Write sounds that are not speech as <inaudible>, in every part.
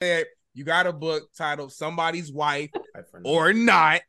said you got a book titled Somebody's Wife <laughs> or Not.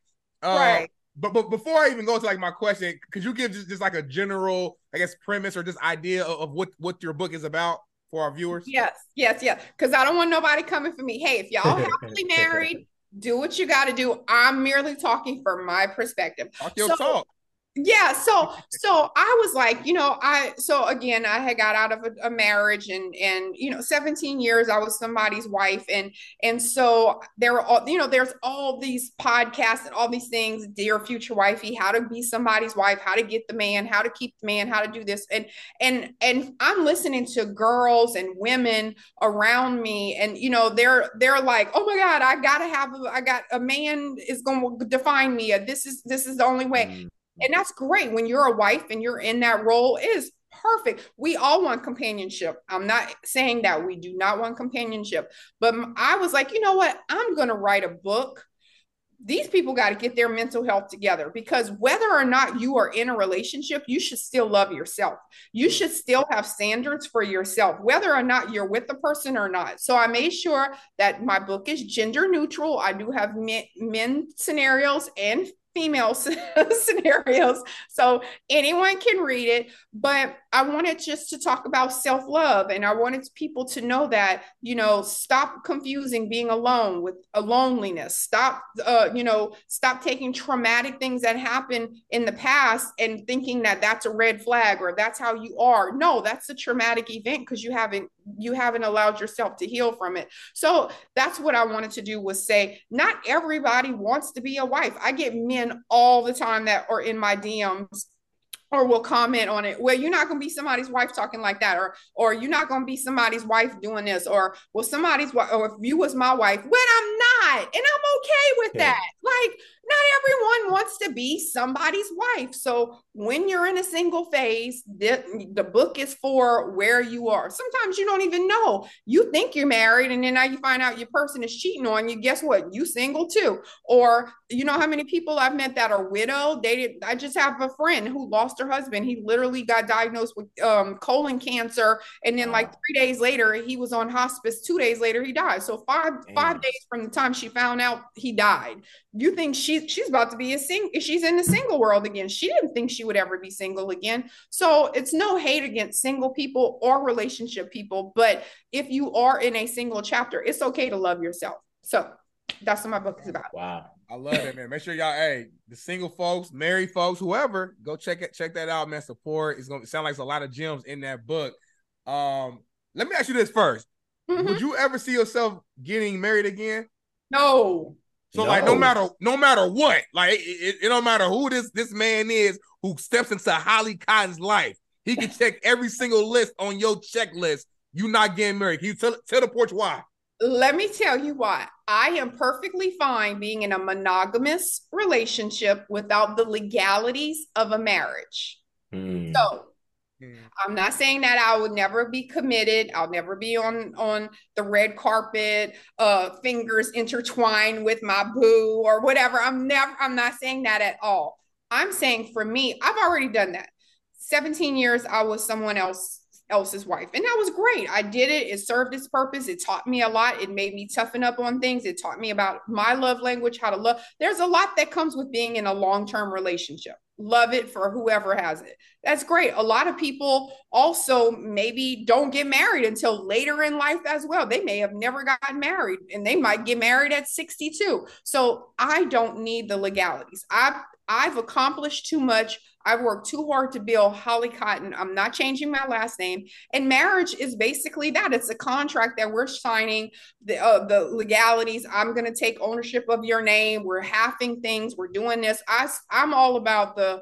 Uh, right. But but before I even go to like my question, could you give just, just like a general, I guess, premise or just idea of, of what what your book is about for our viewers? Yes, yes, yes. Because I don't want nobody coming for me. Hey, if y'all <laughs> happily married, do what you got to do. I'm merely talking from my perspective. Talk your so, talk yeah so so i was like you know i so again i had got out of a, a, marriage and and you know 17 years i was somebody's wife and and so there were all you know there's all these podcasts and all these things dear future wifey how to be somebody's wife how to get the man how to keep the man how to do this and and and i'm listening to girls and women around me and you know they're they're like oh my god i gotta have a, i got a man is to define me this is this is the only way. Mm and that's great when you're a wife and you're in that role is perfect. We all want companionship. I'm not saying that we do not want companionship, but I was like, you know what? I'm going to write a book. These people got to get their mental health together because whether or not you are in a relationship, you should still love yourself. You mm. should still have standards for yourself, whether or not you're with the person or not. So I made sure that my book is gender neutral. I do have men, men scenarios and female <laughs> scenarios. So anyone can read it but i wanted just to talk about self-love and i wanted people to know that you know stop confusing being alone with a loneliness. Stop uh, you know stop taking traumatic things that happened in the past and thinking that that's a red flag or that's how you are. No that's a traumatic event because you haven't you haven't allowed yourself to heal from it. So that's what i wanted to do was say not everybody wants to be a wife. I get men all the time that are in my dms or will comment on it. Well, you're not going to be somebody's wife talking like that, or or you're not going to be somebody's wife doing this, or well, somebody's wife, or if you was my wife, when I'm not, and I'm okay with yeah. that. Like not everyone wants to be somebody's wife. So when you're in a single phase, the, the book is for where you are. Sometimes you don't even know. You think you're married, and then now you find out your person is cheating on you. Guess what? You single too. Or you know how many people I've met that are widowed. They did, I just have a friend who lost her husband. He literally got diagnosed with um, colon cancer, and then like three days later, he was on hospice. Two days later, he died. So five Damn. five days from the time she found out he died. You think she she's about to be a single? She's in the single world again. She didn't think she would ever be single again. So it's no hate against single people or relationship people, but if you are in a single chapter, it's okay to love yourself. So that's what my book is about. Wow. I love it, man. Make sure y'all, hey, the single folks, married folks, whoever, go check it, check that out, man. Support. It's gonna sound like a lot of gems in that book. Um, let me ask you this 1st mm-hmm. Would you ever see yourself getting married again? No. So no. like no matter no matter what, like it, it, don't matter who this this man is who steps into Holly Cotton's life, he can check every single list on your checklist. You not getting married. Can you tell tell the porch why? let me tell you why. I am perfectly fine being in a monogamous relationship without the legalities of a marriage. Mm. So. I'm not saying that I would never be committed. I'll never be on on the red carpet, uh, fingers intertwined with my boo or whatever. I'm never. I'm not saying that at all. I'm saying for me, I've already done that. 17 years, I was someone else else's wife. And that was great. I did it. It served its purpose. It taught me a lot. It made me toughen up on things. It taught me about my love language, how to love. There's a lot that comes with being in a long term relationship. Love it for whoever has it. That's great. A lot of people also maybe don't get married until later in life as well. They may have never gotten married and they might get married at 62. So I don't need the legalities. I've I've accomplished too much I've worked too hard to build Holly Cotton. I'm not changing my last name. And marriage is basically that. It's a contract that we're signing the uh, the legalities. I'm going to take ownership of your name. We're halving things. We're doing this. I I'm all about the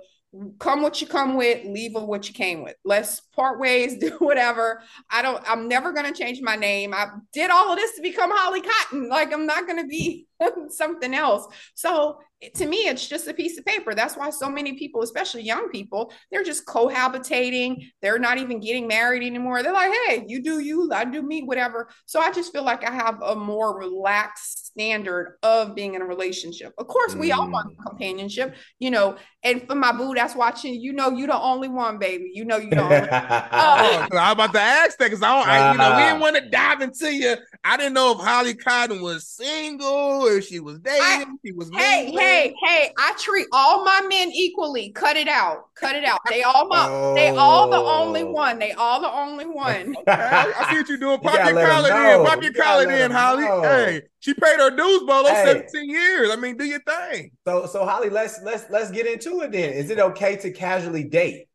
come what you come with, leave of what you came with. Let's part ways, <laughs> do whatever. I don't, I'm never going to change my name. I did all of this to become Holly Cotton. Like, I'm not going to be <laughs> something else. So, to me, it's just a piece of paper. That's why so many people, especially young people, they're just cohabitating. They're not even getting married anymore. They're like, hey, you do you, I do me, whatever. So, I just feel like I have a more relaxed standard of being in a relationship. Of course, we all want Mm. companionship, you know. And for my boo that's watching, you know, you the only one, baby. You know, you the only. Oh, 'cause I'm about to ask that because I don't, I, you know, we didn't Ah. want to dive into you. I didn't know if Holly Cotton was single, if she was dating, I- she was. Hey, mingling. hey, hey! I treat all my men equally. Cut it out. Cut it out. They all my. They all the only Oh. one. They all the only <laughs> one. Okay, I see what you're doing. Pop gotta your let 'em collar in. Pop your You collar let in, 'em Holly. know. Hey, she paid her dues, Bolo, Hey. 17 years. I mean, do your thing. So so Holly, let's let's let's get into it then. Is it okay to casually date?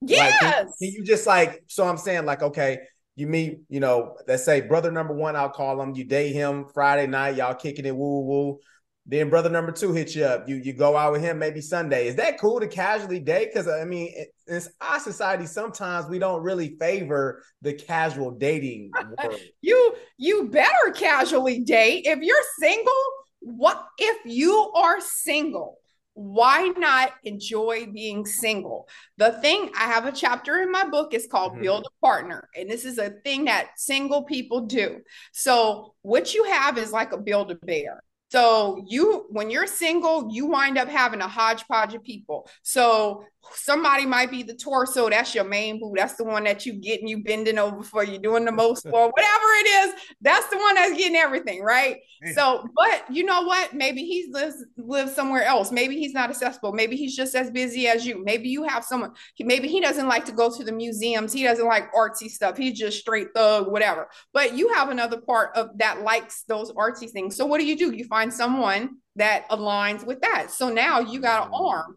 Like, Yes. can, can you just like so I'm saying like okay, you meet, you know, let's say brother number one, I'll call him, you date him Friday night, y'all kicking it woo woo. Then brother number two hits you up. You you go out with him maybe Sunday. Is that cool to casually date? Because I mean, it, in our society, sometimes we don't really favor the casual dating <laughs> world. you you better casually date if you're single. What if you are single? Why not enjoy being single? The thing I have a chapter in my book is called Mhm. Build a Partner, and this is a thing that single people do. So, what you have is like a build a bear. So you, when you're single, you wind up having a hodgepodge of people. So somebody might be the torso. That's your main boo. That's the one that you getting you bending over for. You doing the most for <laughs> whatever it is. That's the one that's getting everything right. Man. So, but you know what? Maybe he lives lives somewhere else. Maybe he's not accessible. Maybe he's just as busy as you. Maybe you have someone. Maybe he doesn't like to go to the museums. He doesn't like artsy stuff. He's just straight thug, whatever. But you have another part of that likes those artsy things. So what do you do? You find someone that aligns with that. So now you got an mm-hmm. arm.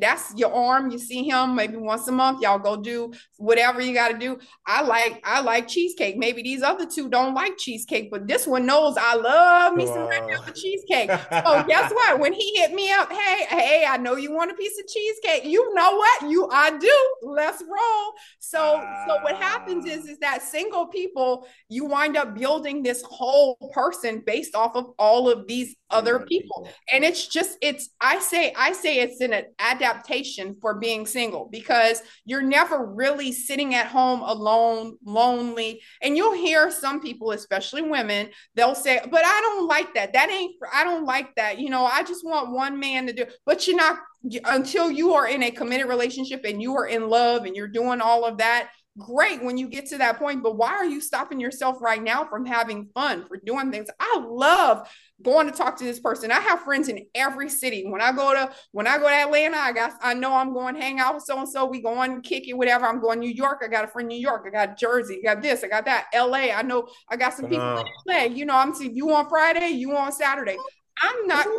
That's your arm. You see him maybe once a month. Y'all go do whatever you got to do. I like I like cheesecake. Maybe these other two don't like cheesecake, but this one knows I love me some red Wow. velvet cheesecake. <laughs> So guess what? When he hit me up, hey, hey, I know you want a piece of cheesecake. You know what? You I do. Let's roll. So so what happens is is that single people, you wind up building this whole person based off of all of these other people. And it's just it's I say I say it's an adaptation for being single because you're never really sitting at home alone, lonely. And you'll hear some people, especially women, they'll say, "But I don't like that. That ain't I don't like that. You know, I just want one man to do." But you're not until you are in a committed relationship and you are in love and you're doing all of that great when you get to that point but why are you stopping yourself right now from having fun for doing things i love going to talk to this person. I have friends in every city. When i go to when i go to atlanta i got i know i'm going to hang out with so and so we going kick it whatever. I'm going to new york. I got a friend in new york. I got jersey. I got this. I got that. La i know i got some people in la you know i'm seeing you on friday you on saturday. I'm not i'm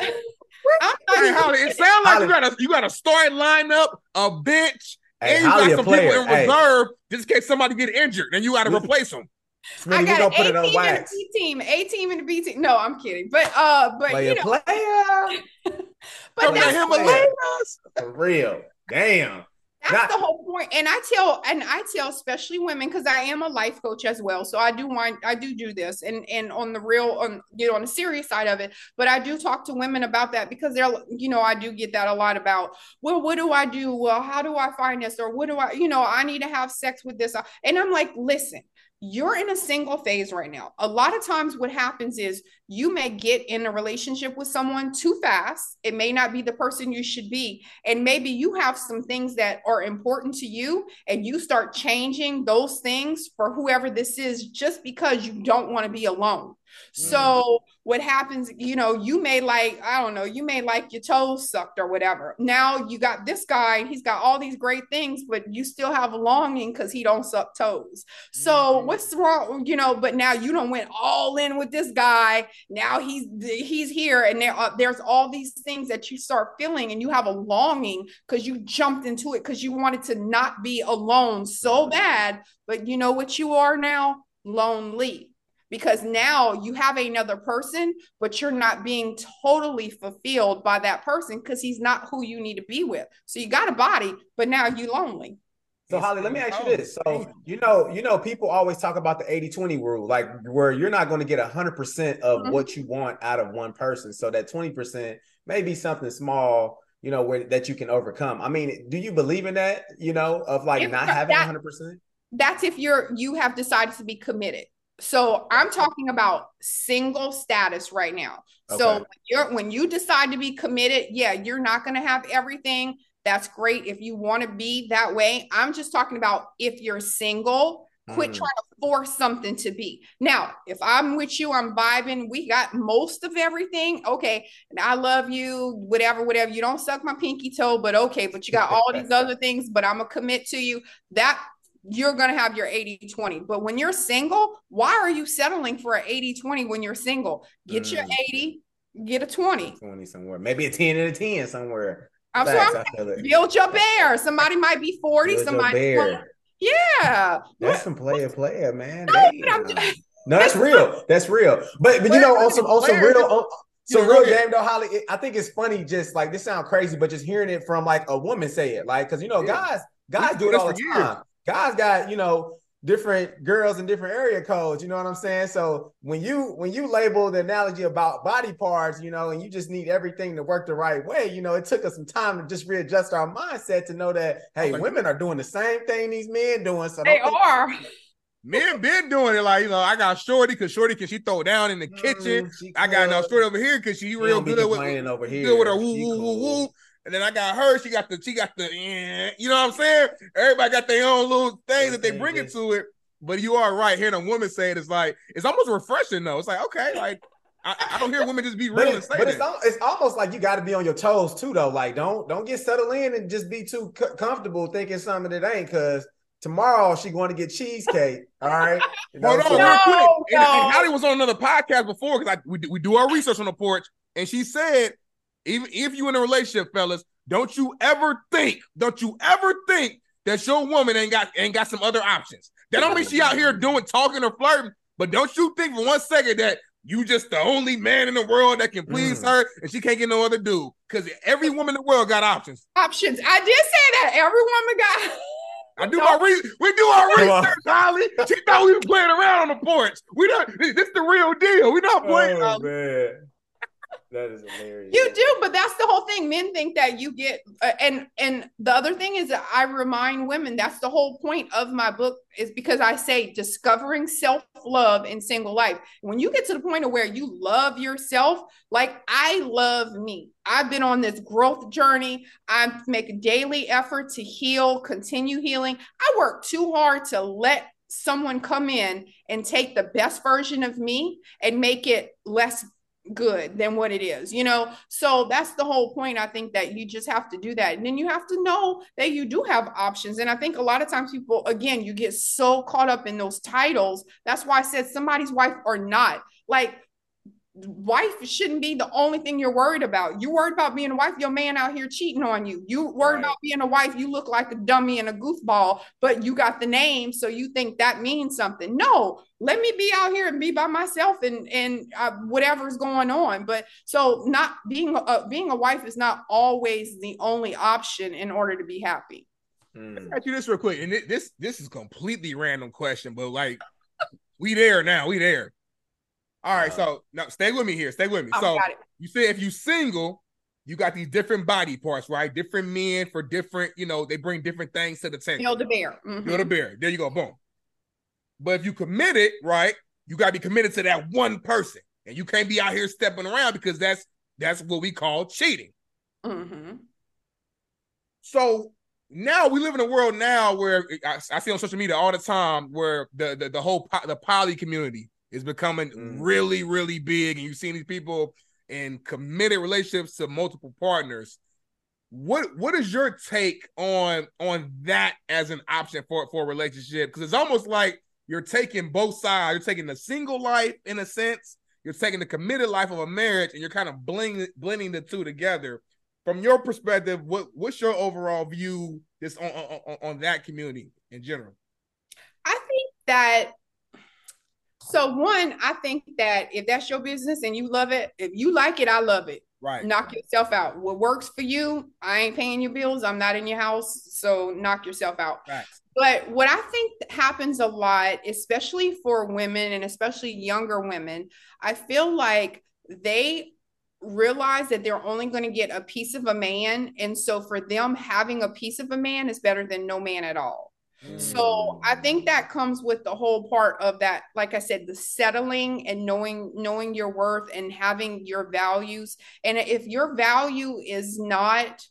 not <laughs> I'm Hey, not Holly, it sounds like Holly. you got a you got a starting lineup, a bench, Hey, and you Holly got some player. people in Hey. reserve just in case somebody get injured, and you got to replace them. Smitty, I got an put A it team and a. B team, A team and a B team. No, I'm kidding, but uh, but Player, you know, player. <laughs> but the that's, Himalayas. For real. Damn. that's not- the whole point. And I tell, and I tell, especially women, because I am a life coach as well. So I do want, I do do this, and and on the real, on you know, on the serious side of it. But I do talk to women about that because they're, you know, I do get that a lot about, well, what do I do? Well, how do I find this? Or what do I, you know, I need to have sex with this, and I'm like, listen. You're in a single phase right now. A lot of times, what happens is you may get in a relationship with someone too fast. It may not be the person you should be. And maybe you have some things that are important to you, and you start changing those things for whoever this is just because you don't want to be alone. Mm-hmm. So, what happens, you know, you may like, I don't know, you may like your toes sucked or whatever. Now you got this guy, he's got all these great things, but you still have a longing because he don't suck toes. So Mhm. what's wrong, you know? But now you don't went all in with this guy. Now he's he's here, and there are, there's all these things that you start feeling, and you have a longing because you jumped into it because you wanted to not be alone so mm-hmm. bad. But you know what you are now? Lonely. Because now you have another person, but you're not being totally fulfilled by that person because he's not who you need to be with. So you got a body, but now you lonely. So Holly, let me ask you this. So you know, you know, people always talk about the 80-20 rule, like where you're not going to get hundred percent of Mhm. what you want out of one person. So that 20% may be something small, you know, where that you can overcome. I mean, do you believe in that, you know, of like If not having that- hundred percent? That's if you're you have decided to be committed. So I'm talking about single status right now. So when you're when you decide to be committed, yeah, you're not going to have everything. That's great if you want to be that way. I'm just talking about if you're single, quit Mm. trying to force something to be. Now, if I'm with you, I'm vibing. We got most of everything. Okay, and I love you, whatever, whatever. You don't suck my pinky toe, but okay, but you got all these <laughs> other things, but I'm gonna commit to you. That you're going to have your 80 20. But when you're single, why are you settling for an 80 20 when you're single? Get your Mm. 80, get a 20. 20 somewhere. Maybe a 10 and a 10 somewhere. I'm Facts, sorry, I feel it. build your bear. Somebody might be 40, Build your somebody, yeah. That's some player, player, man. No, I'm just- No, that's <laughs> real. That's real. But but you know, on some on some Player, real some real game though, Holly. it- I think it's funny. Just like this sounds crazy, but just hearing it from like a woman say it, like because you know, Yeah. guys guys We've do it all the for years. Time. Guys got you know different girls in different area codes. You know what I'm saying? So when you when you label the analogy about body parts, you know, and you just need everything to work the right way, you know, it took us some time to just readjust our mindset to know that hey, Like- women are doing the same thing these men doing. So They don't think- are. Men been doing it like you know. I got Shorty because Shorty can she throw down in the kitchen. Mm, I got now could. Shorty over here because she She real good with complaining over here. good with her woo woo woo woo. And then I got her. She got the she got the eh, you know what I'm saying. Everybody got their own little thing that they bring it to it. But you are right. Hearing a woman say it is like it's almost refreshing though. It's like okay, like I, I don't hear women just be But, real it- and say but it's al- it's almost like you got to be on your toes too, though. Like don't don't get settled in and just be too c- comfortable thinking something that ain't. Because tomorrow she going to get cheesecake. All right. <laughs> You know, Hold on, so- real No, quick. And, no. and Holly was on another podcast before because I we, we do our research on the porch, and she said, even if you in a relationship, fellas, don't you ever think, don't you ever think that your woman ain't got ain't got some other options. That don't mean she out here doing talking or flirting, but don't you think for one second that you just the only man in the world that can please Mm. her and she can't get no other dude. Because every woman in the world got options. Options. I did say that. Every woman got. I do my re- we do our research, Holly. She thought we was playing around on the porch. We not this the real deal. We not playing. Oh man, that is hilarious. You do, but that's the whole thing. Men think that you get, uh, and and the other thing is that I remind women that's the whole point of my book is because I say discovering self love in single life. When you get to the point of where you love yourself, like I love me. I've been on this growth journey. I make a daily effort to heal, continue healing. I work too hard to let someone come in and take the best version of me and make it less good than what it is, you know? So that's the whole point. I think that you just have to do that. And then you have to know that you do have options. And I think a lot of times people, again, you get so caught up in those titles. That's why I said somebody's wife or not. Like, wife shouldn't be the only thing you're worried about. You're worried about being a wife, your man out here cheating on you. You worried Right. about being a wife, you look like a dummy and a goofball, but you got the name, so you think that means something. No, let me be out here and be by myself and and uh, whatever's going on. But so not being a being a wife is not always the only option in order to be happy. Mm. Ask you this real quick, and this this is completely random question, but like we there now, we there. All right, Uh, so now stay with me here. Stay with me. I so you say if you single, you got these different body parts, right? Different men for different, you know, they bring different things to the table. Build a bear. Mhm. Build a bear. There you go. Boom. But if you committed, right, you gotta be committed to that one person, and you can't be out here stepping around because that's that's what we call cheating. Mhm. So now we live in a world now where I, I see on social media all the time where the the, the whole po- the poly community is becoming Mm. really really big, and you've seen these people in committed relationships to multiple partners. What what is your take on on that as an option for for a relationship? Because it's almost like you're taking both sides. You're taking the single life in a sense. You're taking the committed life of a marriage, and you're kind of blending blending the two together from your perspective, what what's your overall view this on on, on, on that community in general? I think that so one, I think that if that's your business and you love it, if you like it, I love it. Right. Knock yourself out. What works for you, I ain't paying your bills. I'm not in your house, so knock yourself out. Facts. But what I think happens a lot, especially for women and especially younger women, I feel like they realize that they're only going to get a piece of a man. And so for them, having a piece of a man is better than no man at all. Mm. So I think that comes with the whole part of that, like I said, the settling and knowing knowing your worth and having your values. And if your value is not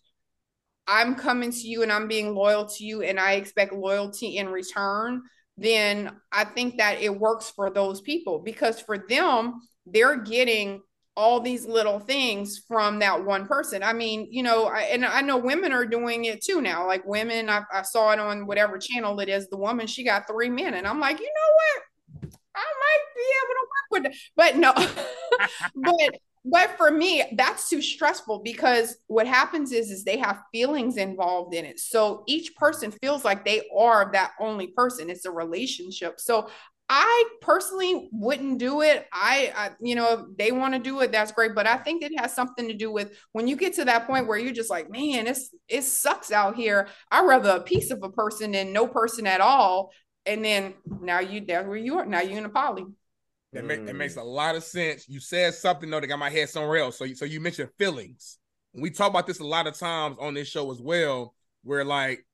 I'm coming to you and I'm being loyal to you and I expect loyalty in return, then I think that it works for those people because for them, they're getting all these little things from that one person. I mean, you know, I, and I know women are doing it too now. Like women, I, I saw it on whatever channel it is. The woman, she got three men, and I'm like, you know what? I might be able to work with it, but no, <laughs> but but for me that's too stressful because what happens is is they have feelings involved in it so each person feels like they are that only person it's a relationship so i personally wouldn't do it i, I you know if they want to do it that's great but i think it has something to do with when you get to that point where you're just like man it's it sucks out here i'd rather a piece of a person than no person at all and then now you that's where you are now you're in a poly that, make, that makes mm. a lot of sense. You said something though that got my head somewhere else. So, so you mentioned feelings. We talk about this a lot of times on this show as well, where like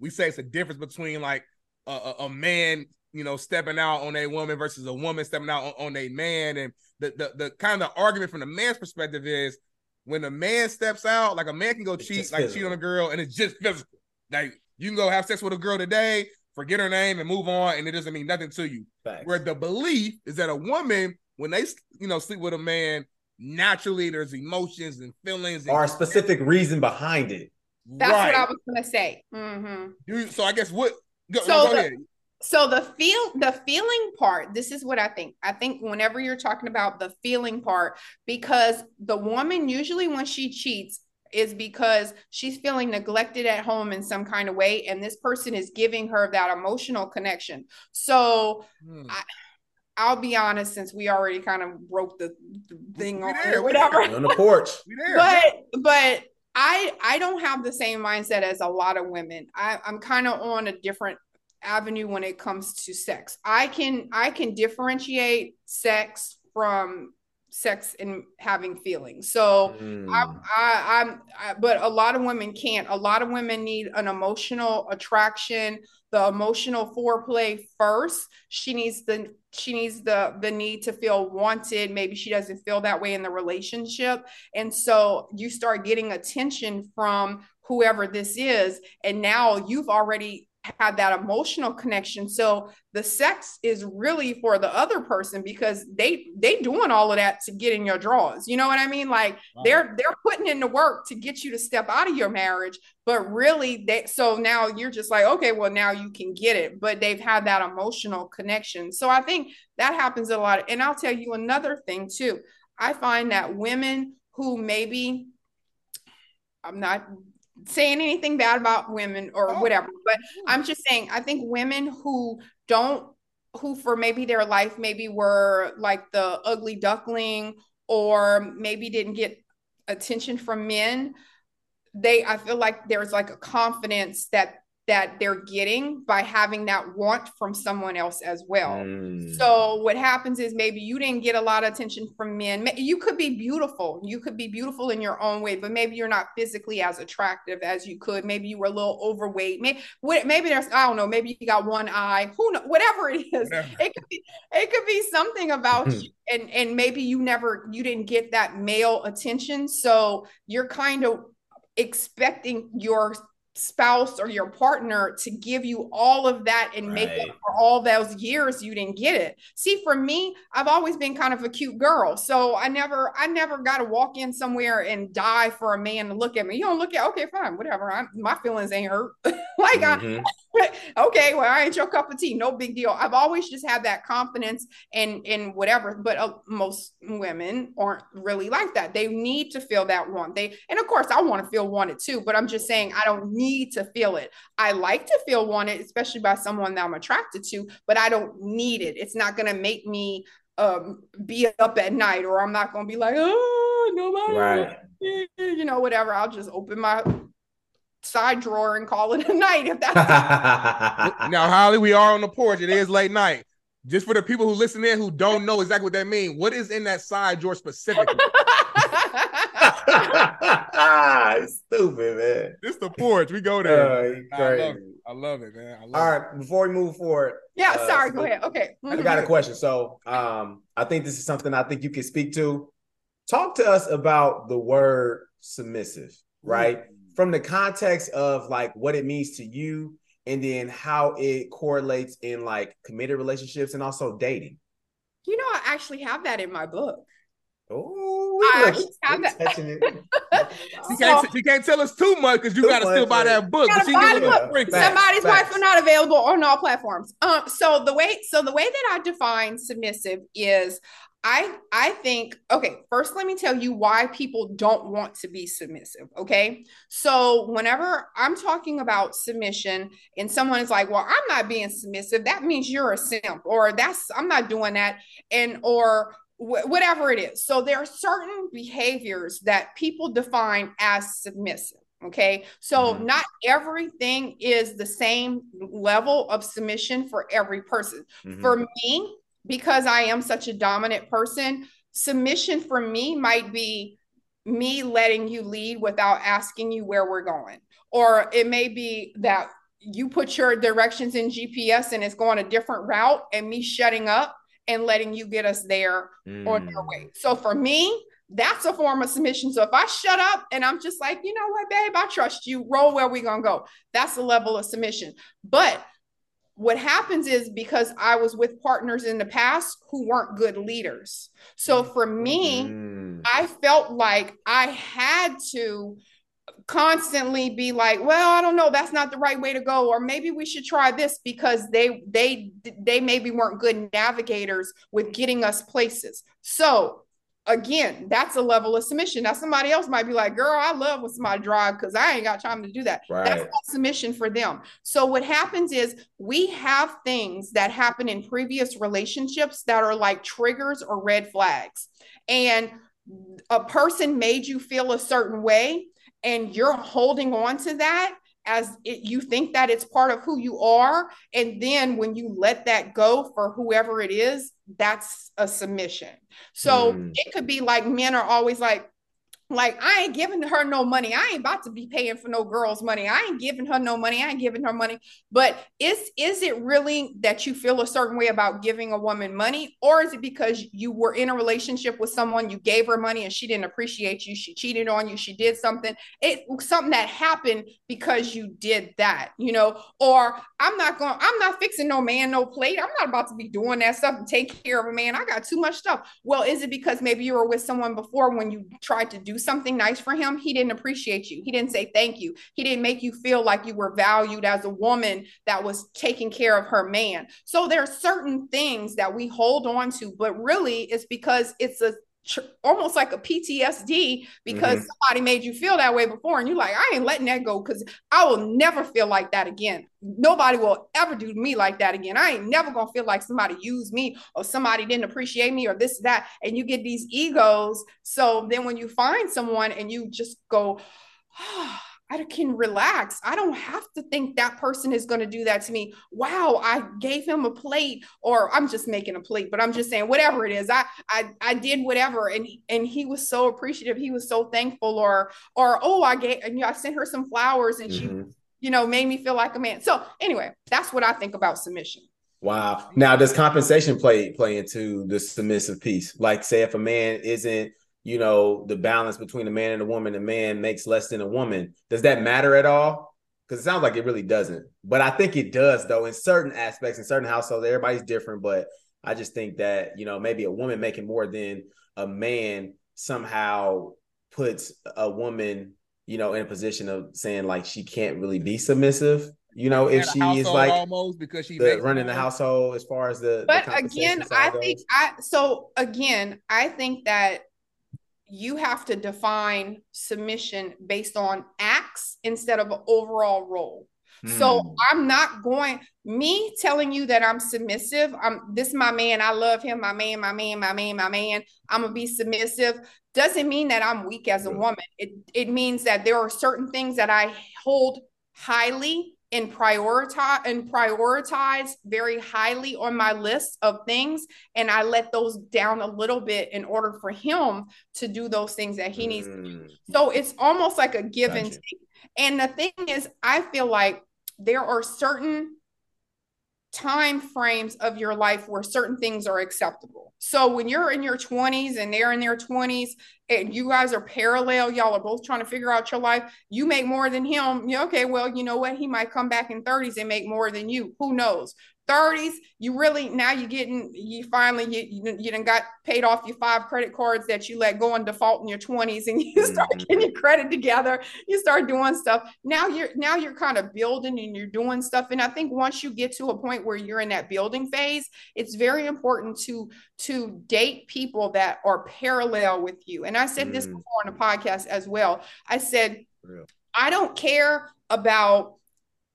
we say it's a difference between like a, a, a man, you know, stepping out on a woman versus a woman stepping out on, on a man, and the, the the kind of argument from the man's perspective is when a man steps out, like a man can go it's cheat, like physical. cheat on a girl, and it's just physical. Like you can go have sex with a girl today, forget her name and move on, and it doesn't mean nothing to you. Facts. Where the belief is that a woman, when they you know sleep with a man, naturally there's emotions and feelings, or a specific reason behind it. That's right. what I was gonna say. Mm-hmm. so I guess what? Go, so go the, ahead. So the feel the feeling part, this is what I think. I think whenever you're talking about the feeling part, because the woman usually when she cheats, is because she's feeling neglected at home in some kind of way and this person is giving her that emotional connection so hmm. I, I'll be honest, since we already kind of broke the, the thing on there, whatever on the porch. <laughs> but but I I don't have the same mindset as a lot of women. I, I'm kind of on a different avenue when it comes to sex. I can I can differentiate sex from sex and having feelings. So mm. I, I, I'm, I, but a lot of women can't. A lot of women need an emotional attraction, the emotional foreplay first. She needs the she needs the the need to feel wanted. Maybe she doesn't feel that way in the relationship, and so you start getting attention from whoever this is, and now you've already had that emotional connection. So the sex is really for the other person because they they doing all of that to get in your drawers. You know what i mean? Like wow. they're they're putting in the work to get you to step out of your marriage but really they so now you're just like okay well now you can get it. But they've had that emotional connection. So i think that happens a lot. And i'll tell you another thing too. I find that women who maybe i'm not saying anything bad about women or oh. whatever, but I'm just saying I think women who don't who for maybe their life maybe were like the ugly duckling or maybe didn't get attention from men they i feel like there's like a confidence that that they're getting by having that want from someone else as well. Mm. So what happens is maybe you didn't get a lot of attention from men. You could be beautiful. You could be beautiful in your own way, but maybe you're not physically as attractive as you could. Maybe you were a little overweight. Maybe maybe there's I don't know. Maybe you got one eye. Who know? Whatever it is, it could be it could be something about you. And and maybe you never you didn't get that male attention. So you're kind of expecting your spouse or your partner to give you all of that and right. make up for all those years you didn't get it. See, for me, I've always been kind of a cute girl. So I never, I never got to walk in somewhere and die for a man to look at me. You don't look at, okay, fine, whatever. I'm, my feelings ain't hurt. <laughs> like mm-hmm. I, <laughs> okay, well, I ain't your cup of tea. No big deal. I've always just had that confidence and and whatever. But uh, most women aren't really like that. They need to feel that want. They and of course I want to feel wanted too. But I'm just saying I don't need to feel it. I like to feel wanted, especially by someone that I'm attracted to. But I don't need it. It's not gonna make me um be up at night, or I'm not gonna be like, oh, nobody. Right. You know, whatever. I'll just open my side drawer and call it a <laughs> night if that's <laughs> now holly we are on the porch it is late night just for the people who listen in who don't know exactly what that means what is in that side drawer specifically <laughs> Stupid, man. This the porch. We go there. Uh, I love it. I love it, man. I love All it. right, before we move forward, Yeah, Uh, sorry, so- go ahead. Okay. I got a question. So, um, I think this is something I think you can speak to. Talk to us about the word submissive, right? From the context of like what it means to you, and then how it correlates in like committed relationships and also dating. You know, I actually have that in my book. Oh, I look, have we're that. touching it. <laughs> She can't, she can't tell us too much because you got to still buy that book. Gotta But she buy give the us a book. sprinkle. Facts, Somebody's facts. wife are not available on all platforms. Um, so the way so the way that I define submissive is I I think okay, first let me tell you why people don't want to be submissive. Okay. So whenever I'm talking about submission and someone is like, well, I'm not being submissive, that means you're a simp, or that's I'm not doing that, and or wh- whatever it is. So there are certain behaviors that people define as submissive. Okay. So Mhm. not everything is the same level of submission for every person. Mhm. For me, because I am such a dominant person, submission for me might be me letting you lead without asking you where we're going. Or it may be that you put your directions in GPS and it's going a different route and me shutting up and letting you get us there on your Mm. way. So for me, that's a form of submission. So if I shut up and I'm just like, you know what, babe, I trust you, roll where we gonna go. That's a level of submission. But what happens is because I was with partners in the past who weren't good leaders. So for me, Mm. I felt like I had to constantly be like well i don't know that's not the right way to go or maybe we should try this because they they they maybe weren't good navigators with getting us places so again that's a level of submission. Now somebody else might be like girl i love when somebody drive because i ain't got time to do that. That's not submission for them. So what happens is we have things that happen in previous relationships that are like triggers or red flags. And a person made you feel a certain way and you're holding on to that as it, you think that it's part of who you are and then when you let that go for whoever it is that's a submission so Mm. it could be like men are always like like I ain't giving her no money. I ain't about to be paying for no girl's money. I ain't giving her no money. I ain't giving her money. But is is it really that you feel a certain way about giving a woman money or is it because you were in a relationship with someone you gave her money and she didn't appreciate you, she cheated on you, she did something. It something that happened because you did that, you know? Or I'm not going I'm not fixing no man no plate. I'm not about to be doing that stuff and take care of a man. I got too much stuff. Well, is it because maybe you were with someone before when you tried to do something nice for him? He didn't appreciate you. He didn't say thank you. He didn't make you feel like you were valued as a woman that was taking care of her man. So there are certain things that we hold on to, but really it's because it's a tr- almost like a PTSD because Mhm. somebody made you feel that way before and you're like I ain't letting that go cuz I will never feel like that again. Nobody will ever do me like that again. I ain't never going to feel like somebody used me or somebody didn't appreciate me or this that and you get these egos so then when you find someone and you just go <sighs> I can relax. I don't have to think that person is going to do that to me. Wow, I gave him a plate, or I'm just making a plate, but I'm just saying whatever it is. I I I did whatever, and and he was so appreciative. He was so thankful, or or oh, I gave you know I sent her some flowers, and she Mhm. you know made me feel like a man. So anyway, that's what I think about submission. Wow. Now, does compensation play play into the submissive piece? Like, say, if a man isn't, you know, the balance between a man and a woman, a man makes less than a woman. Does that matter at all? Because it sounds like it really doesn't. But I think it does, though, in certain aspects, in certain households. Everybody's different, but I just think that you know maybe a woman making more than a man somehow puts a woman, you know, in a position of saying like she can't really be submissive. You know, if At she is like almost because she the makes running the household as far as the the But compensation again, side I think? I so again, I think that you have to define submission based on acts instead of overall role. So Hmm. I'm not going me telling you that I'm submissive. I'm this is my man. I love him. My man, my man, my man, my man. I'm gonna be submissive. Doesn't mean that I'm weak as a woman. It it means that there are certain things that I hold highly and prioritize and prioritize very highly on my list of things and I let those down a little bit in order for him to do those things that he needs. Mm. So it's almost like a give and take. And the thing is, I feel like there are certain time frames of your life where certain things are acceptable. So when you're in your 20s and they're in their 20s and you guys are parallel, y'all are both trying to figure out your life, you make more than him. Okay, well, you know what? He might come back in 30s and make more than you. Who knows? 30s, you really now you're getting you finally you you, you done got paid off your five credit cards that you let go in default in your 20s and you <laughs> start Mhm. getting your credit together you start doing stuff now you're now you're kind of building and you're doing stuff and i think once you get to a point where you're in that building phase it's very important to to date people that are parallel with you and i said this Mm. before on the podcast as well i said Real. i don't care about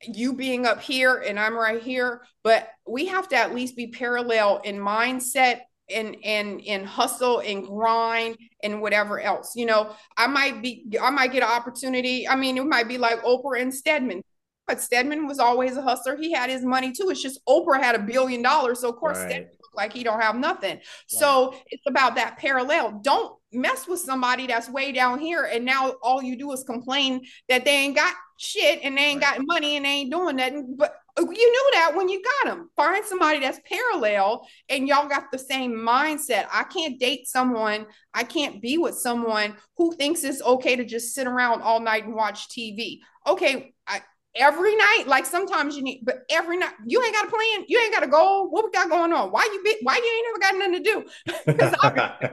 you being up here and i'm right here but we have to at least be parallel in mindset and and and hustle and grind and whatever else. You know, I might be I might get an opportunity. I mean, it might be like Oprah and Stedman. But Stedman was always a hustler. He had his money too. It's just Oprah had a billion dollars. So of course Right. Stedman looked like he don't have nothing. So it's about that parallel. Don't mess with somebody that's way down here and now all you do is complain that they ain't got shit and they ain't got money and they ain't doing nothing. But uh, you knew that when you got them. Find somebody that's parallel and y'all got the same mindset. I can't date someone, I can't be with someone who thinks it's okay to just sit around all night and watch TV. Okay, I every night, like sometimes you need, but every night you ain't got a plan, you ain't got a goal. What we got going on? Why you be why you ain't never got nothing to do? <laughs>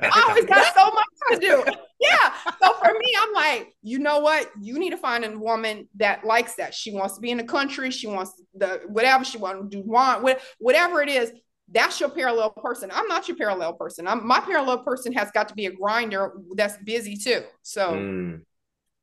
I always got so much to do. <laughs> Yeah. So for me, I'm like, you know what? You need to find a woman that likes that. She wants to be in the country. She wants the whatever she wants to do, want what- whatever it is. That's your parallel person. I'm not your parallel person. I'm my parallel person has got to be a grinder that's busy too. So Mm,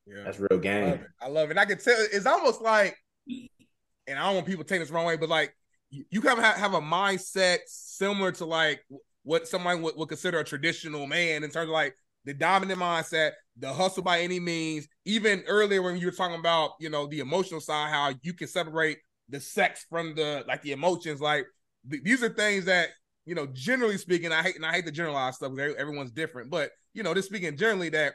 Yeah. that's real game. I love. I love it. I can tell it's almost like, and I don't want people to take this the wrong way, but like you, you kind of have, have a mindset similar to like what somebody would, would consider a traditional man in terms of like the dominant mindset, the hustle by any means. Even earlier when you were talking about, you know, the emotional side, how you can separate the sex from the like the emotions. Like th- these are things that you know, generally speaking, I hate and I hate to generalize stuff because everyone's different, but you know, just speaking generally that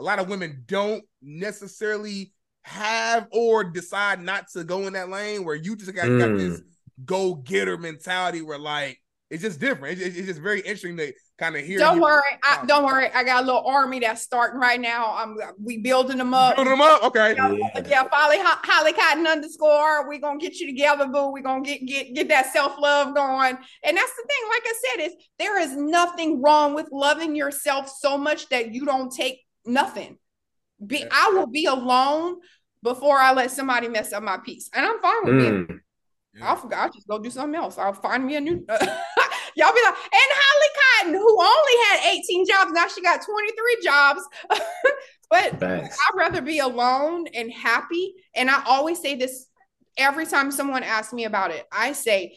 a lot of women don't necessarily have or decide not to go in that lane where you just got, got Mm. this go getter mentality where like it's just different. It's, it's just very interesting to kind of hear. don't worry. I, don't worry. I got a little army that's starting right now. I'm we building them up. Building them up. Okay. Yeah. Yeah, Folly Ho- Holly Cotton underscore. We're gonna get you together, boo. We're gonna get get get that self-love going. And that's the thing, like I said, is there is nothing wrong with loving yourself so much that you don't take nothing. Be Yeah. I will be alone before I let somebody mess up my peace. And I'm fine with being Mm. I'll, forget- I'll just go do something else. I'll find me a new. <laughs> Y'all be like, and Holly Cotton, who only had 18 jobs, now she got 23 jobs. <laughs> but Facts. I'd rather be alone and happy. And I always say this every time someone asks me about it. I say,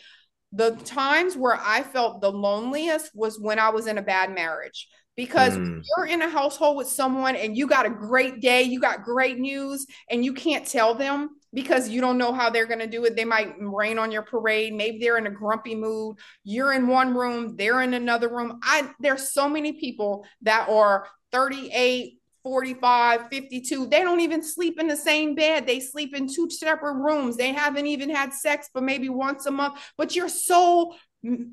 the times where I felt the loneliest was when I was in a bad marriage. Because Mm. you're in a household with someone and you got a great day, you got great news, and you can't tell them because you don't know how they're going to do it. They might rain on your parade. Maybe they're in a grumpy mood. You're in one room, they're in another room. I there's so many people that are 38, 45, 52. They don't even sleep in the same bed. They sleep in two separate rooms. They haven't even had sex but maybe once a month. But you're so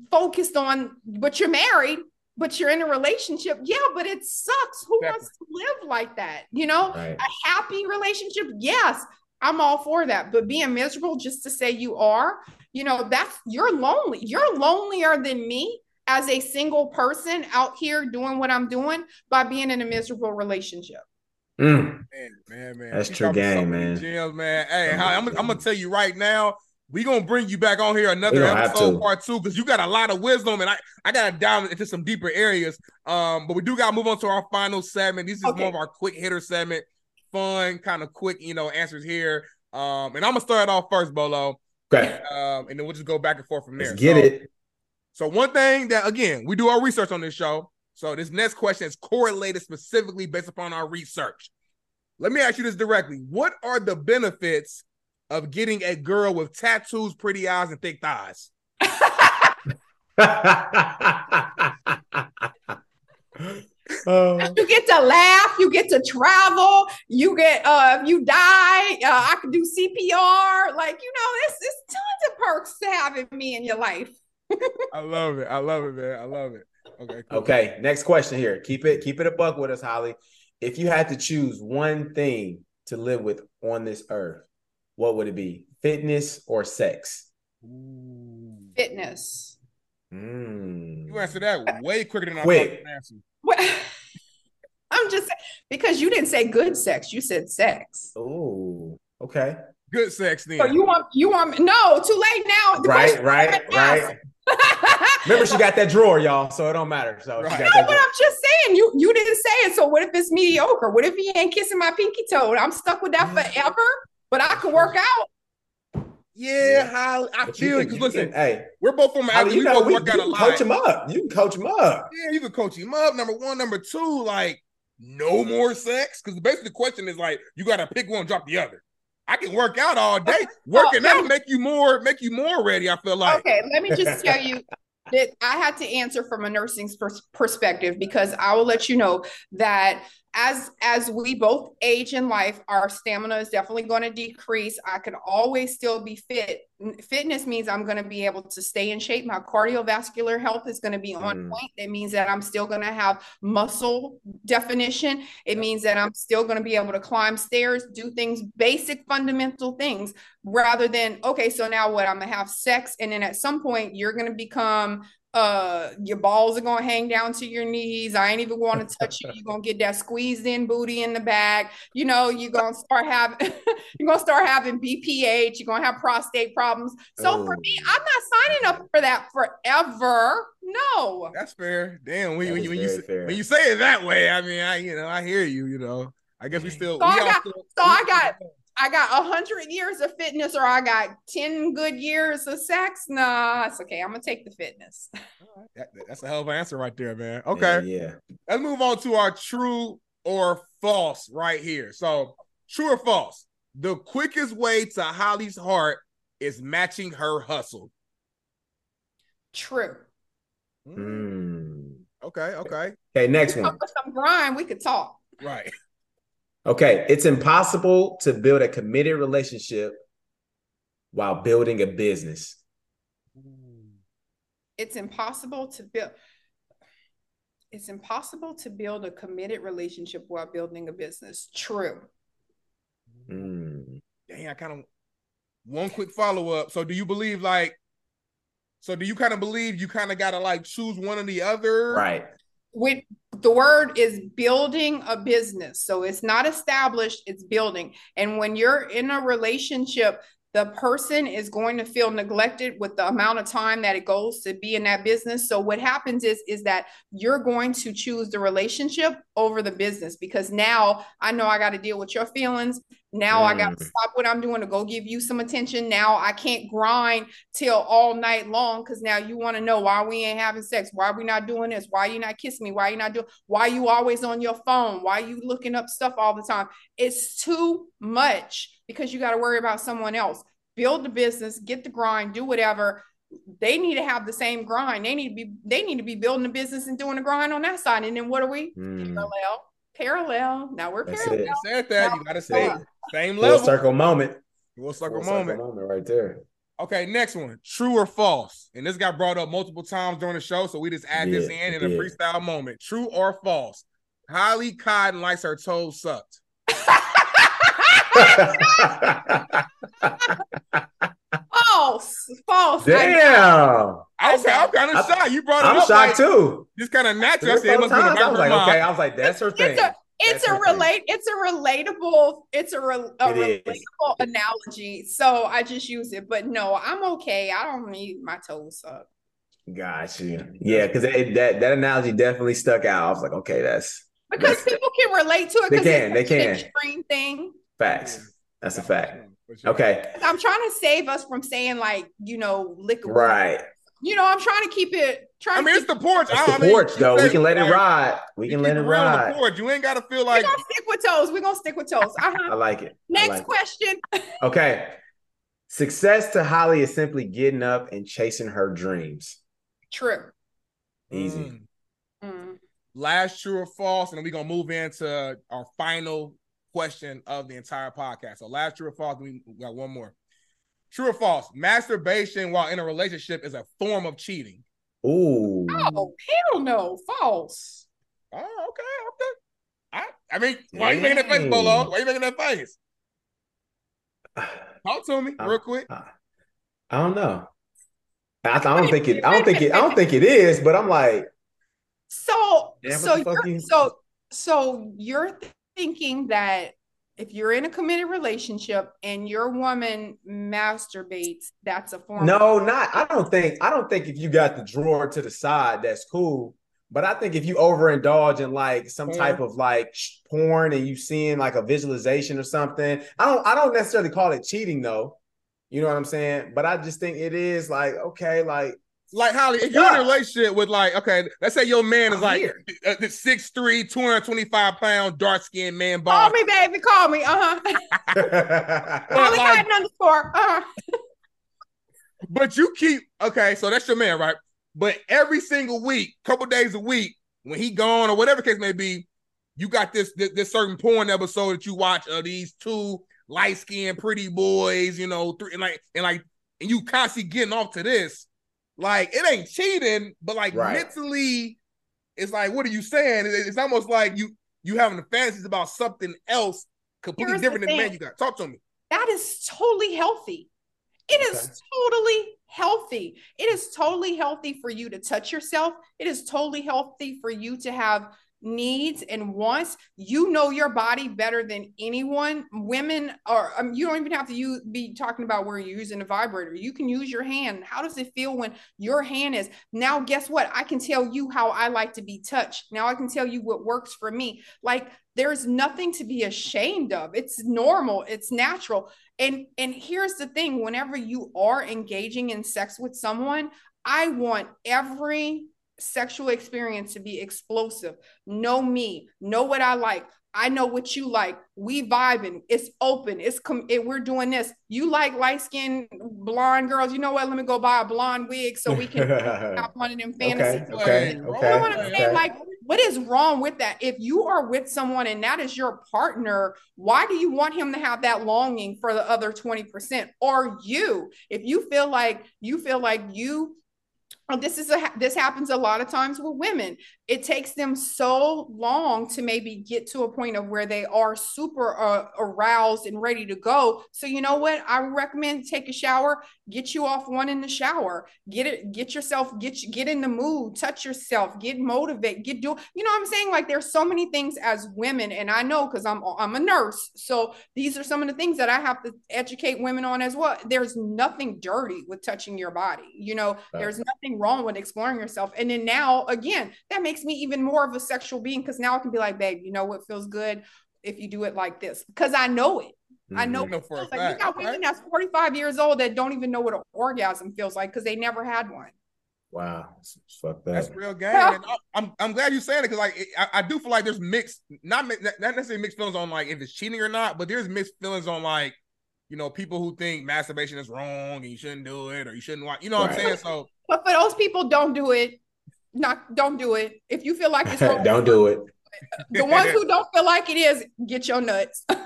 focused on but you're married but you're in a relationship. Yeah, but it sucks. Who wants to live like that? You know, Right. a happy relationship. Yes, I'm all for that. But being miserable just to say you are, you know, that's you're lonely. You're lonelier than me as a single person out here doing what I'm doing by being in a miserable relationship. Mm. Man, man, man. That's You true dropping game, man. Gems, man. Hey, I'm, I'm gonna tell you right now. We gonna bring you back on here another We gonna episode part two because you got a lot of wisdom and I I gotta dive into some deeper areas. Um, but we do gotta move on to our final segment. This is Okay. more of our quick hitter segment, fun, kind of quick, you know, answers here. Um, and I'm gonna start off first, Bolo. Okay. Um, and then we'll just go back and forth from there. Let's get So- it. so one thing that again we do our research on this show. So this next question is correlated specifically based upon our research. Let me ask you this directly: What are the benefits of getting a girl with tattoos, pretty eyes, and thick thighs? Oh. <laughs> You get to laugh, you get to travel, you get uh if you die, uh, I can do CPR. Like, you know, it's it's tons of perks to having me in your life. <laughs> I love it. I love it, man. I love it. Okay. Cool. Okay, next question here. Keep it keep it a buck with us, Holly. If you had to choose one thing to live with on this earth, what would it be? Fitness or sex? Ooh. Fitness. Mm. You answered that way quicker than I Quick. thought you answer. <laughs> I'm just because you didn't say good sex, you said sex. Oh, okay. Good sex then. So you want you want no too late now. The Right, right, right. <laughs> Remember, she got that drawer, y'all, so it don't matter. So Right. she got No, that but drawer. I'm just saying you you didn't say it. So what if it's mediocre? What if he ain't kissing my pinky toe? I'm stuck with that Mm. forever. But I can work out. yeah, Holly, I But feel it. can- Because you listen, can- hey, we're both from Holly, you We know, both we, work out you a lot. coach him up. You can coach him up. Yeah, you can coach him up. Number one, number two, like no more sex. Because basically the question is like you got to pick one, drop the other. I can work out all day. Working let out make you more, make you more ready. I feel like. Okay, let me just tell you <laughs> that I had to answer from a nursing pers- perspective because I will let you know that as as we both age in life, our stamina is definitely going to decrease. I can always still be fit. Fitness means I'm going to be able to stay in shape. My cardiovascular health is going to be on Mm. point. It means that I'm still going to have muscle definition. It means that I'm still going to be able to climb stairs, do things, basic fundamental things rather than okay so now what i'm gonna have sex and then at some point you're gonna become uh your balls are gonna hang down to your knees i ain't even want to touch you you're <laughs> gonna get that squeezed in booty in the back you know you're <laughs> gonna start having you're gonna start having bph you're gonna have prostate problems so for me Oh. i'm not signing up for that forever no That's fair. Damn, when, That when, is you, when, you, say- fair. when you say it that way, I mean, I you know, I hear you. You know, I guess we still. So we I got- still- so I got- I got a hundred years of fitness, or I got ten good years of sex. Nah, it's okay. I'm gonna take the fitness. That- that's a hell of an answer right there, man. Okay. Yeah, yeah. let's move on to our true or false right here. So, true or false? The quickest way to Holly's heart is matching her hustle. True. Mm. Okay, okay, Okay, next one. Some grind, we could talk. right. <laughs> Okay, it's impossible to build a committed relationship while building a business. It's impossible to build. It's impossible to build a committed relationship while building a business. True. Mm. Dang, I kind of one quick follow up. So, do you believe like? So, do you kind of believe you kind of got to like choose one or the other? Right. With the word is building a business. So it's not established, it's building. And when you're in a relationship, the person is going to feel neglected with the amount of time that it goes to be in that business. So what happens is is that you're going to choose the relationship over the business because now I know I got to deal with your feelings. Now I got to Mm. stop what I'm doing to go give you some attention. Now I can't grind till all night long because now you want to know why we ain't having sex, why we not doing this, why you not kissing me, why you not doing, why you always on your phone, why you looking up stuff all the time. It's too much because you got to worry about someone else. Build the business, get the grind, do whatever. They need to have the same grind. They need to be they need to be building the business and doing the grind on that side. And then what are we? Mm. Parallel, parallel. Now we're That's parallel. it. You said that. You got to say Yeah. same Full level. circle moment. Full circle Full moment. moment right there. Okay, next one. True or false? And this got brought up multiple times during the show, so we just add this in in it a freestyle moment. True or false? Holly Cotton likes her toes sucked. <laughs> <laughs> <laughs> False, false. I- Damn. Okay, I'm kind I- of shocked. You brought it I'm up shocked like, too. just kind of natural. I said it must four be in the times, I was like, mind. okay. I was like, that's her thing. It's a it's That's a her thing. relate it's a relatable it's a, re- a It is. relatable analogy. So I just use it. But no, I'm okay. I don't need my toes up. Got you. Yeah, because that that analogy definitely stuck out. I was like, okay, that's Because Yes. people can relate to it They can, it's they can. extreme thing. facts. That's a fact. For sure. Okay. I'm trying to save us from saying like, you know, lick a wound. Right. You know, I'm trying to keep it trying I mean, to it's the porch. It's I the I mean, porch you though. We can let it ride. We can let it real on the ride. porch. You ain't got to feel like. we're like gonna stick with toes. We're gonna stick with toes. I Uh-huh. I like it. Next like it. question. <laughs> Okay. Success to Holly is simply getting up and chasing her dreams. True. Easy. Mm. Mm. Last true or false, and then we're gonna move into our final question of the entire podcast. So last true or false, we we got one more. True or false? Masturbation while in a relationship is a form of cheating. Ooh. Oh, hell no. False. Oh, okay, okay. I, I mean, why are you making that face, Dang. Bolo? Why are you making that face? <sighs> Talk to me real quick. I don't know. I, I don't think it. I don't think it. I don't think it is. But I'm like, So, so, you're, so, so you're thinking that if you're in a committed relationship and your woman masturbates, that's a form. no, not. I don't think. I don't think if you got the drawer to the side, that's cool. But I think if you overindulge in like some Porn. type of like porn and you seeing like a visualization or something, I don't. I don't necessarily call it cheating though. You know what I'm saying? But I just think it is like okay, like Like Holly, if you're in a relationship with like, okay, let's say your man is I'm like here. uh, the 6'3, 225 pound, dark skinned man Call me, baby. Call me. <laughs> Uh huh. Call me like- Cotton underscore. Uh huh. But you keep okay, so that's your man, right? But every single week, couple days a week, when he gone or whatever case may be, you got this this, this certain porn episode that you watch of these two light skinned pretty boys, you know, three and like and like and you constantly getting off to this. Like it ain't cheating, but like Right. mentally, it's like, what are you saying? It's almost like you you having the fantasies about something else completely Here's the different than the man you got. Talk to me. That is totally healthy. It is Okay. totally healthy. It is totally healthy for you to touch yourself. It is totally healthy for you to have needs and wants. You know your body better than anyone. Women are, um, you don't even have to use, be talking about where you're using a vibrator. You can use your hand. How does it feel when your hand is? Now, guess what? I can tell you how I like to be touched. Now I can tell you what works for me. Like, there's nothing to be ashamed of. It's normal, it's natural and and here's the thing whenever you are engaging in sex with someone i want every sexual experience to be explosive. Know me. Know what i like. I know what you like. We vibing. It's open. It's com- it, we're doing this. You like light skinned blonde girls? You know what? Let me go buy a blonde wig so we can <laughs> have one of them fantasy okay, okay, You know okay, you know what I'm saying? okay. Like, what is wrong with that? If you are with someone and that is your partner, why do you want him to have that longing for the other 20%? Or you, if you feel like you feel like you this is a this happens a lot of times with women. It takes them so long to maybe get to a point of where they are super uh, aroused and ready to go. So you know what? I recommend take a shower, get you off one in the shower, get it, get yourself, get you, get in the mood, touch yourself, get motivated, get do. You know what I'm saying? Like there's so many things as women, and I know because I'm I'm a nurse, so these are some of the things that I have to educate women on as well. There's nothing dirty with touching your body. You know, there's nothing wrong with exploring yourself. And then now, again, that makes me even more of a sexual being because now I can be like, babe, you know what feels good if you do it like this because I know it. I know Mhm. know for a Like, you got women right? that's 45 years old that don't even know what an orgasm feels like because they never had one. Wow, it's, it's fucked That's real game. And <laughs> I- I'm I'm glad you're saying it because like it- I, I do feel like there's mixed, not not necessarily mixed feelings on like if it's cheating or not, but there's mixed feelings on like you know people who think masturbation is wrong and you shouldn't do it or you shouldn't watch. You know what I'm saying? So <laughs> But for those people, don't do it. Not don't do it. If you feel like it's <laughs> wrong, don't do it. <laughs> the ones who don't feel like it is, get your nuts. Get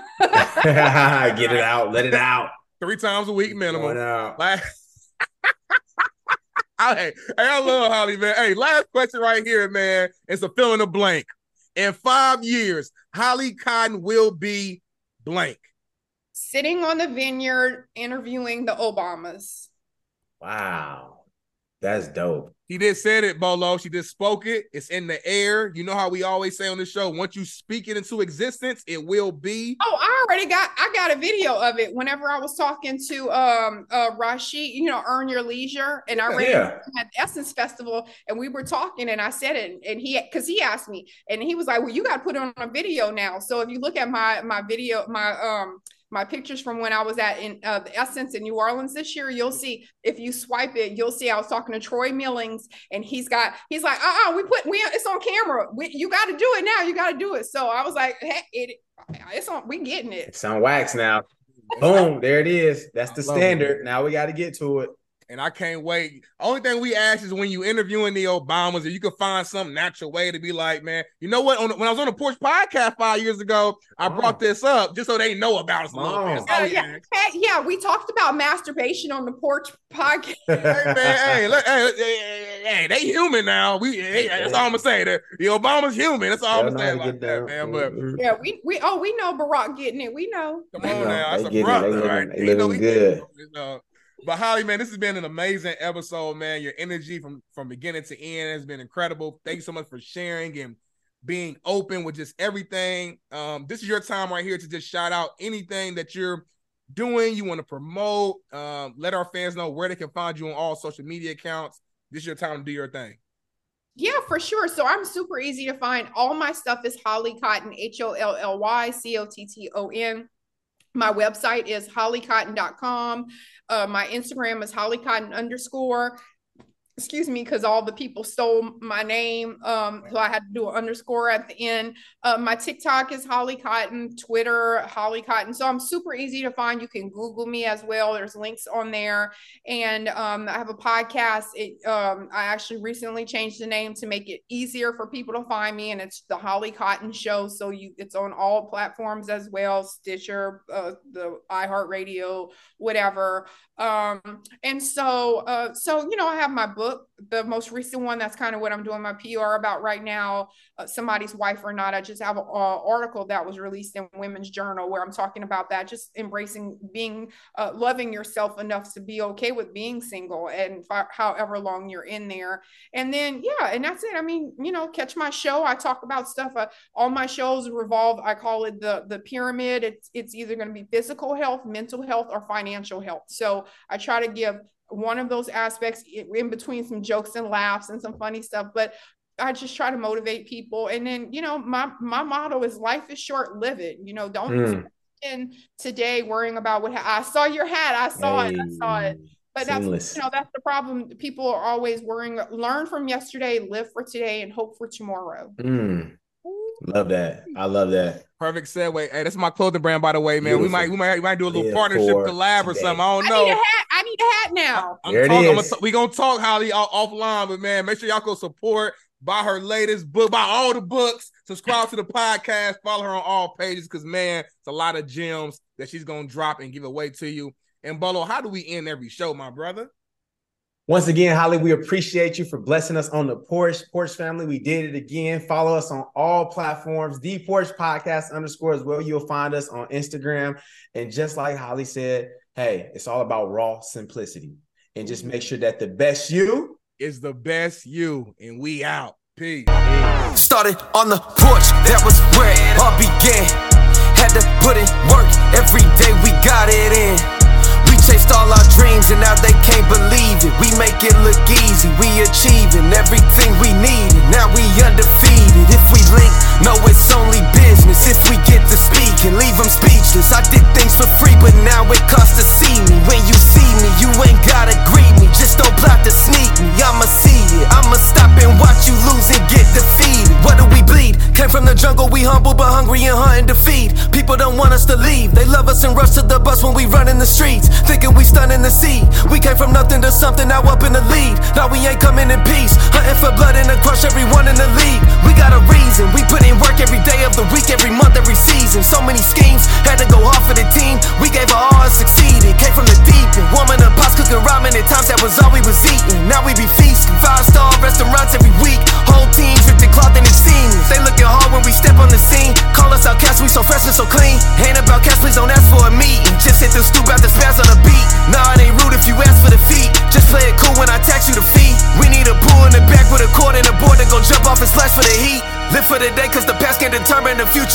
it out. Let it out. three times a week minimum. out. Like, hey, hey, I love Holly, man. Hey, last question right here, man. It's a fill in the blank. In five years, Holly Cotton will be blank. Sitting on the vineyard interviewing the Obamas. Wow, that's dope. He did said it, Bolo. She just spoke it. It's in the air. You know how we always say on the show, once you speak it into existence, it will be. Oh, I already got I got a video of it whenever I was talking to um uh Rashad, you know, Earn Your Leisure. And I ran Yeah. at Essence Festival and we were talking and I said it and he because he asked me and he was like, Well, you gotta put it on a video now. So if you look at my my video, my um my pictures from when I was at in uh, the Essence in New Orleans this year, you'll see if you swipe it, you'll see I was talking to Troy Millings and he's got he's like, uh, uh we put we it's on camera. We, you got to do it now. You got to do it. So I was like, hey, it it's on. We getting it. It's on wax now. Boom, there it is. That's the I love it. standard. Now we got to get to it. And I can't wait. Only thing we ask is when you interviewing the Obamas, if you could find some natural way to be like, man, you know what? On when I was on the Porch podcast five years ago, I Oh. brought this up just so they know about us a little bit. Oh. Uh, yeah. Hey, yeah, we talked about masturbation on the porch podcast. Hey man, hey, look, hey, hey, hey, hey, they human now. We, hey, that's all I'm gonna say. The, the Obama's human. That's all I'm They'll gonna say know how to about get that, man. But Mhm. Yeah, we we oh we know Barack getting it. We know. Come on now, They that's a getting it. They brother, living- right? they You know, living good. But Holly, man, this has been an amazing episode, man. Your energy from from beginning to end has been incredible. Thank you so much for sharing and being open with just everything. Um, this is your time right here to just shout out anything that you're doing, you want to promote. Um, let our fans know where they can find you on all social media accounts. This is your time to do your thing. Yeah, for sure. So I'm super easy to find. All my stuff is Holly Cotton, H O L L Y C O T T O N. My website is hollycotton.com. Uh, my Instagram is hollycotton underscore. Excuse me, because all the people stole my name. Um, so I had to do an underscore at the end. Uh, my TikTok is Holly Cotton, Twitter, Holly Cotton. So I'm super easy to find. You can Google me as well. There's links on there. And um, I have a podcast. It, um, I actually recently changed the name to make it easier for people to find me, and it's the Holly Cotton Show. So you, it's on all platforms as well, Stitcher, uh, the iHeartRadio, whatever. Um, and so, uh, so you know, I have my book, the most recent one. That's kind of what I'm doing my PR about right now. Uh, somebody's wife or not. I just have an article that was released in Women's Journal where I'm talking about that, just embracing being uh, loving yourself enough to be okay with being single and however long you're in there. And then, yeah, and that's it. I mean, you know, catch my show. I talk about stuff. Uh, all my shows revolve. I call it the the pyramid. It's it's either going to be physical health, mental health, or financial health. So I try to give one of those aspects in between some jokes and laughs and some funny stuff, but. I just try to motivate people, and then you know my my motto is life is short, live it. You know, don't Mm. spend today worrying about what I saw your hat, I saw it, I saw it. But Seamless. that's you know that's the problem. People are always worrying. Learn from yesterday, live for today, and hope for tomorrow. Mm. Love that. I love that. Perfect segue. Hey, that's my clothing brand, by the way, man. We might we might we might do a little Live partnership for collab or something. I don't I know. need a hat. I need a hat now. I'm There it talking, I'm is. gonna, we gonna talk Holly off, offline, but man, make sure y'all go support, buy her latest book, buy all the books, subscribe to the podcast, follow her on all pages, because man, it's a lot of gems that she's gonna drop and give away to you. And Bolo, how do we end every show, my brother? Once again, Holly, we appreciate you for blessing us on the Porch Porch family. We did it again. Follow us on all platforms, the Porch Podcast underscore as well. You'll find us on Instagram. And just like Holly said, hey, it's all about raw simplicity. And just make sure that the best you Is the best you, and we out. Peace. Started on the porch, that was where it all began. Had to put in work, every day we got it in. Chased all our dreams and now they can't believe it. We make it look easy, we achieving everything we needed. Now we undefeated. If we link, no, it's only business. If we get to speak and leave them speechless. I did things for free, but now it costs to see me. When you see me, you ain't gotta greet me. Just don't plot to sneak me. I'ma see it. I'ma stop and watch you lose and get defeated. What do we bleed? Came from the jungle, we humble but hungry and hunting to feed. People don't want us to leave. They love us and rush to the bus when we run in the streets. Thinking we stunning the sea. We came from nothing to something, now up in the lead. Now we ain't coming in peace. Hunting for blood and to crush everyone in the league. We got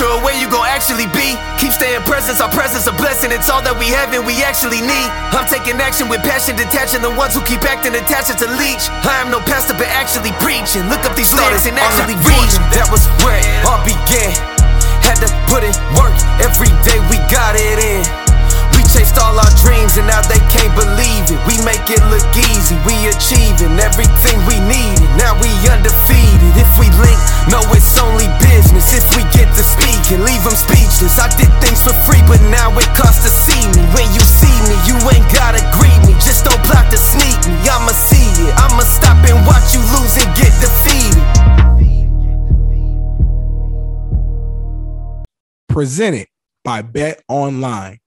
of where you gon' actually be. Keep staying present, our presence a blessing. It's all that we have and we actually need. I'm taking action with passion, detaching the ones who keep acting attached to leech. I am no pastor, but actually preaching. Look up these lyrics and actually read. That was where it all began. Had to put in work, every day we got it in chased all our dreams and now they can't believe it. We make it look easy, we achieving everything we needed. Now we undefeated. If we link, no, it's only business. If we get to speak and leave them speechless, I did things for free, but now it costs to see me. When you see me, you ain't gotta greet me. Just don't plot to sneak me. I'ma see it. I'ma stop and watch you lose and get defeated. Presented by Bet Online